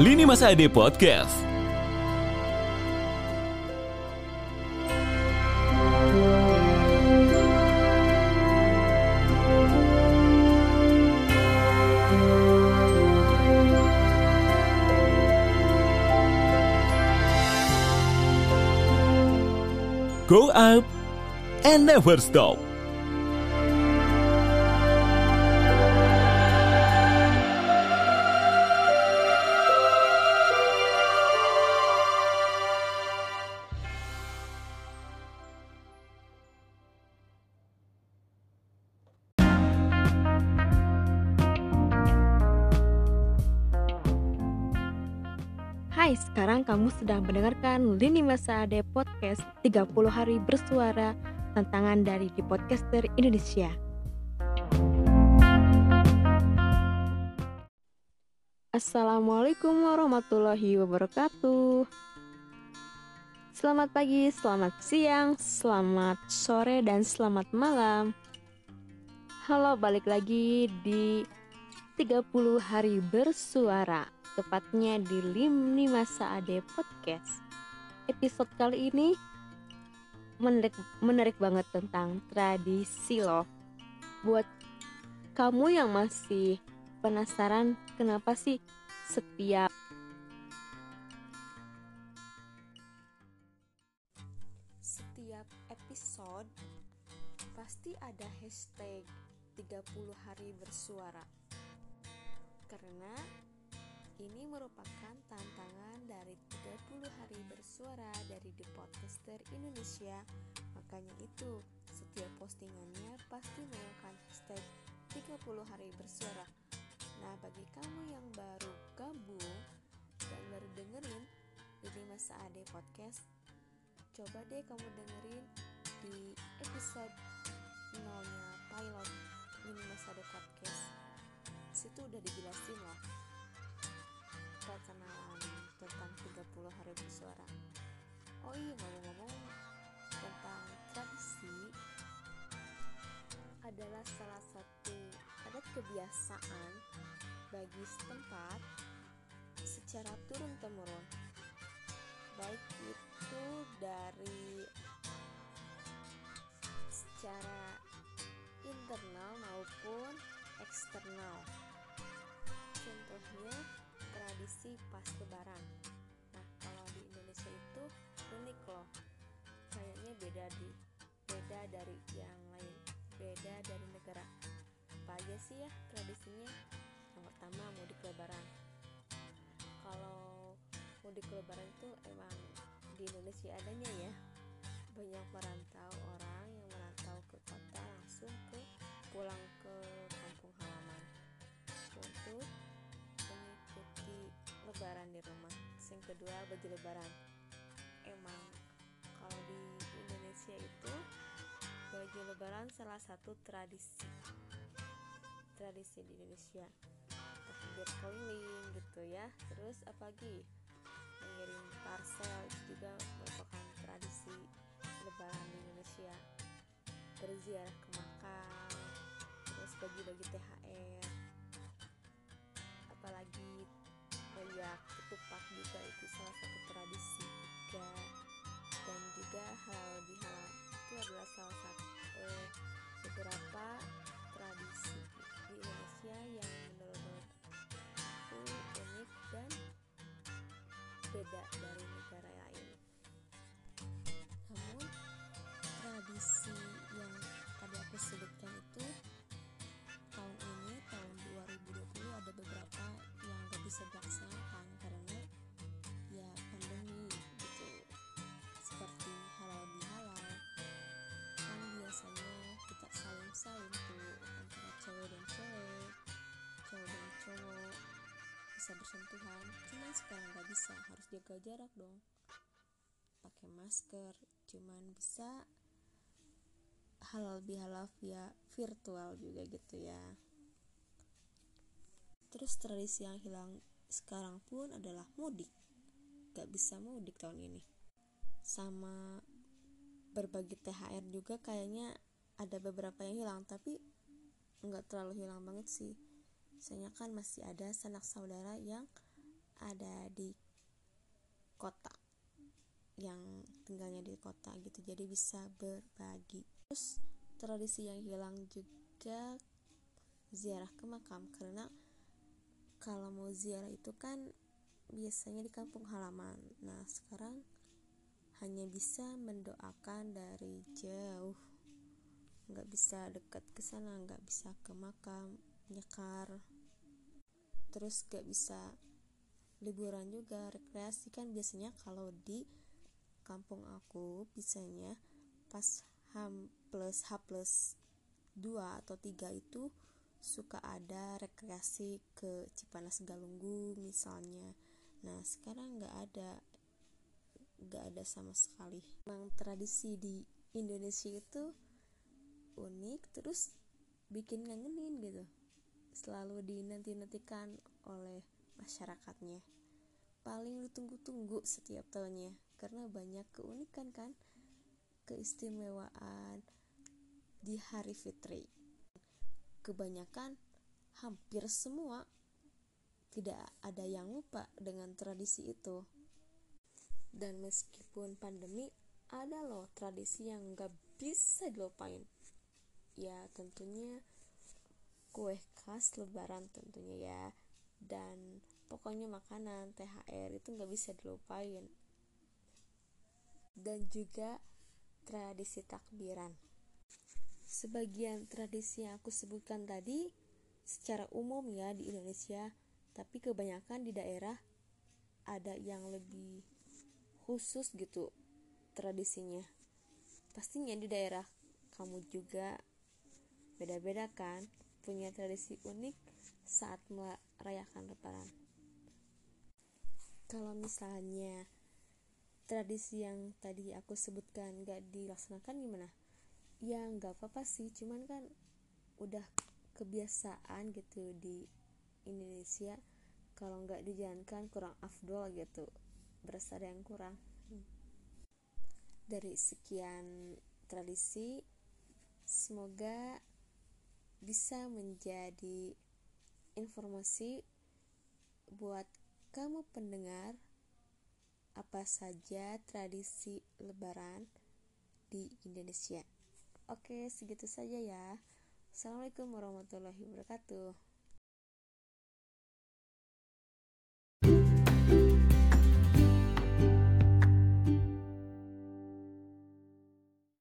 Lini Masa Ade Podcast. Go up and never stop. Hai, sekarang kamu sedang mendengarkan Lini Masa Ade Podcast 30 Hari Bersuara Tantangan dari di Podcaster Indonesia. Assalamualaikum warahmatullahi wabarakatuh. Selamat pagi, selamat siang, selamat sore, dan selamat malam. Halo, balik lagi di 30 Hari Bersuara tepatnya di Lini Masa Ade Podcast. Episode kali ini menarik, menarik banget tentang tradisi loh. Buat kamu yang masih penasaran kenapa sih setiap setiap episode pasti ada hashtag 30 hari bersuara ini merupakan tantangan dari 30 hari bersuara dari The Podcaster Indonesia. Makanya itu, setiap postingannya pasti menggunakan hashtag 30 hari bersuara. Nah, bagi kamu yang baru gabung dan baru dengerin ini Masa Ade Podcast, coba deh kamu dengerin di episode nolnya pilot ini Masa Ade Podcast. Situ udah dijelasin loh kebiasaan bagi setempat secara turun-temurun baik itu dari secara internal maupun eksternal contohnya tradisi pas lebaran. Nah, kalau di Indonesia itu unik loh. Kayaknya beda di beda dari yang lain, beda dari negara. Apa aja sih ya tradisinya? Yang pertama mudik lebaran. Kalau mudik lebaran itu emang di Indonesia adanya ya. Banyak merantau orang yang merantau ke kota langsung ke pulang ke kampung halaman untuk lebaran di rumah yang kedua baju lebaran emang kalau di Indonesia itu baju lebaran salah satu tradisi tradisi di Indonesia. Takbir keliling gitu ya. Terus apalagi mengirim parcel juga merupakan tradisi lebaran di Indonesia. Berziarah ke makam terus bagi-bagi THR apalagi beda dari negara lain. Namun tradisi yang tadi aku sebutkan itu tahun ini tahun 2020 ada beberapa yang gak bisa dilaksanakan bisa bersentuhan cuman sekarang gak bisa harus jaga jarak dong. Pakai masker cuman bisa halal bihalal via virtual juga gitu ya. Terus tradisi yang hilang sekarang pun adalah mudik. Gak bisa mudik tahun ini. Sama berbagi THR juga kayaknya ada beberapa yang hilang tapi nggak terlalu hilang banget sih Misalnya kan masih ada sanak saudara yang ada di kota yang tinggalnya di kota gitu jadi bisa berbagi. Terus tradisi yang hilang juga ziarah ke makam karena kalau mau ziarah itu kan biasanya di kampung halaman. Nah sekarang hanya bisa mendoakan dari jauh. Nggak bisa dekat ke sana nggak bisa ke makam nyekar. Terus gak bisa liburan juga rekreasi kan biasanya kalau di kampung aku biasanya pas H plus H plus 2 atau 3 itu suka ada rekreasi ke Cipanas Galunggu misalnya. Nah sekarang nggak ada nggak ada sama sekali. Memang tradisi di Indonesia itu unik terus bikin ngangenin gitu selalu dinanti-nantikan oleh masyarakatnya. Paling ditunggu-tunggu setiap tahunnya karena banyak keunikan kan keistimewaan di hari fitri. Kebanyakan hampir semua tidak ada yang lupa dengan tradisi itu. Dan meskipun pandemi ada loh tradisi yang gak bisa dilupain. Ya tentunya kue khas lebaran tentunya ya. Dan pokoknya makanan THR itu nggak bisa dilupain. Dan juga tradisi takbiran. Sebagian tradisi yang aku sebutkan tadi secara umum ya di Indonesia tapi kebanyakan di daerah ada yang lebih khusus gitu tradisinya. Pastinya di daerah kamu juga beda-beda kan punya tradisi unik saat merayakan lebaran. Kalau misalnya tradisi yang tadi aku sebutkan gak dilaksanakan gimana? Ya nggak apa-apa sih cuman kan udah kebiasaan gitu di Indonesia. Kalau nggak dijalankan kurang afdol gitu berasa ada yang kurang. Dari sekian tradisi semoga bisa menjadi informasi buat kamu pendengar apa saja tradisi lebaran di Indonesia. Oke, segitu saja ya. Assalamualaikum warahmatullahi wabarakatuh.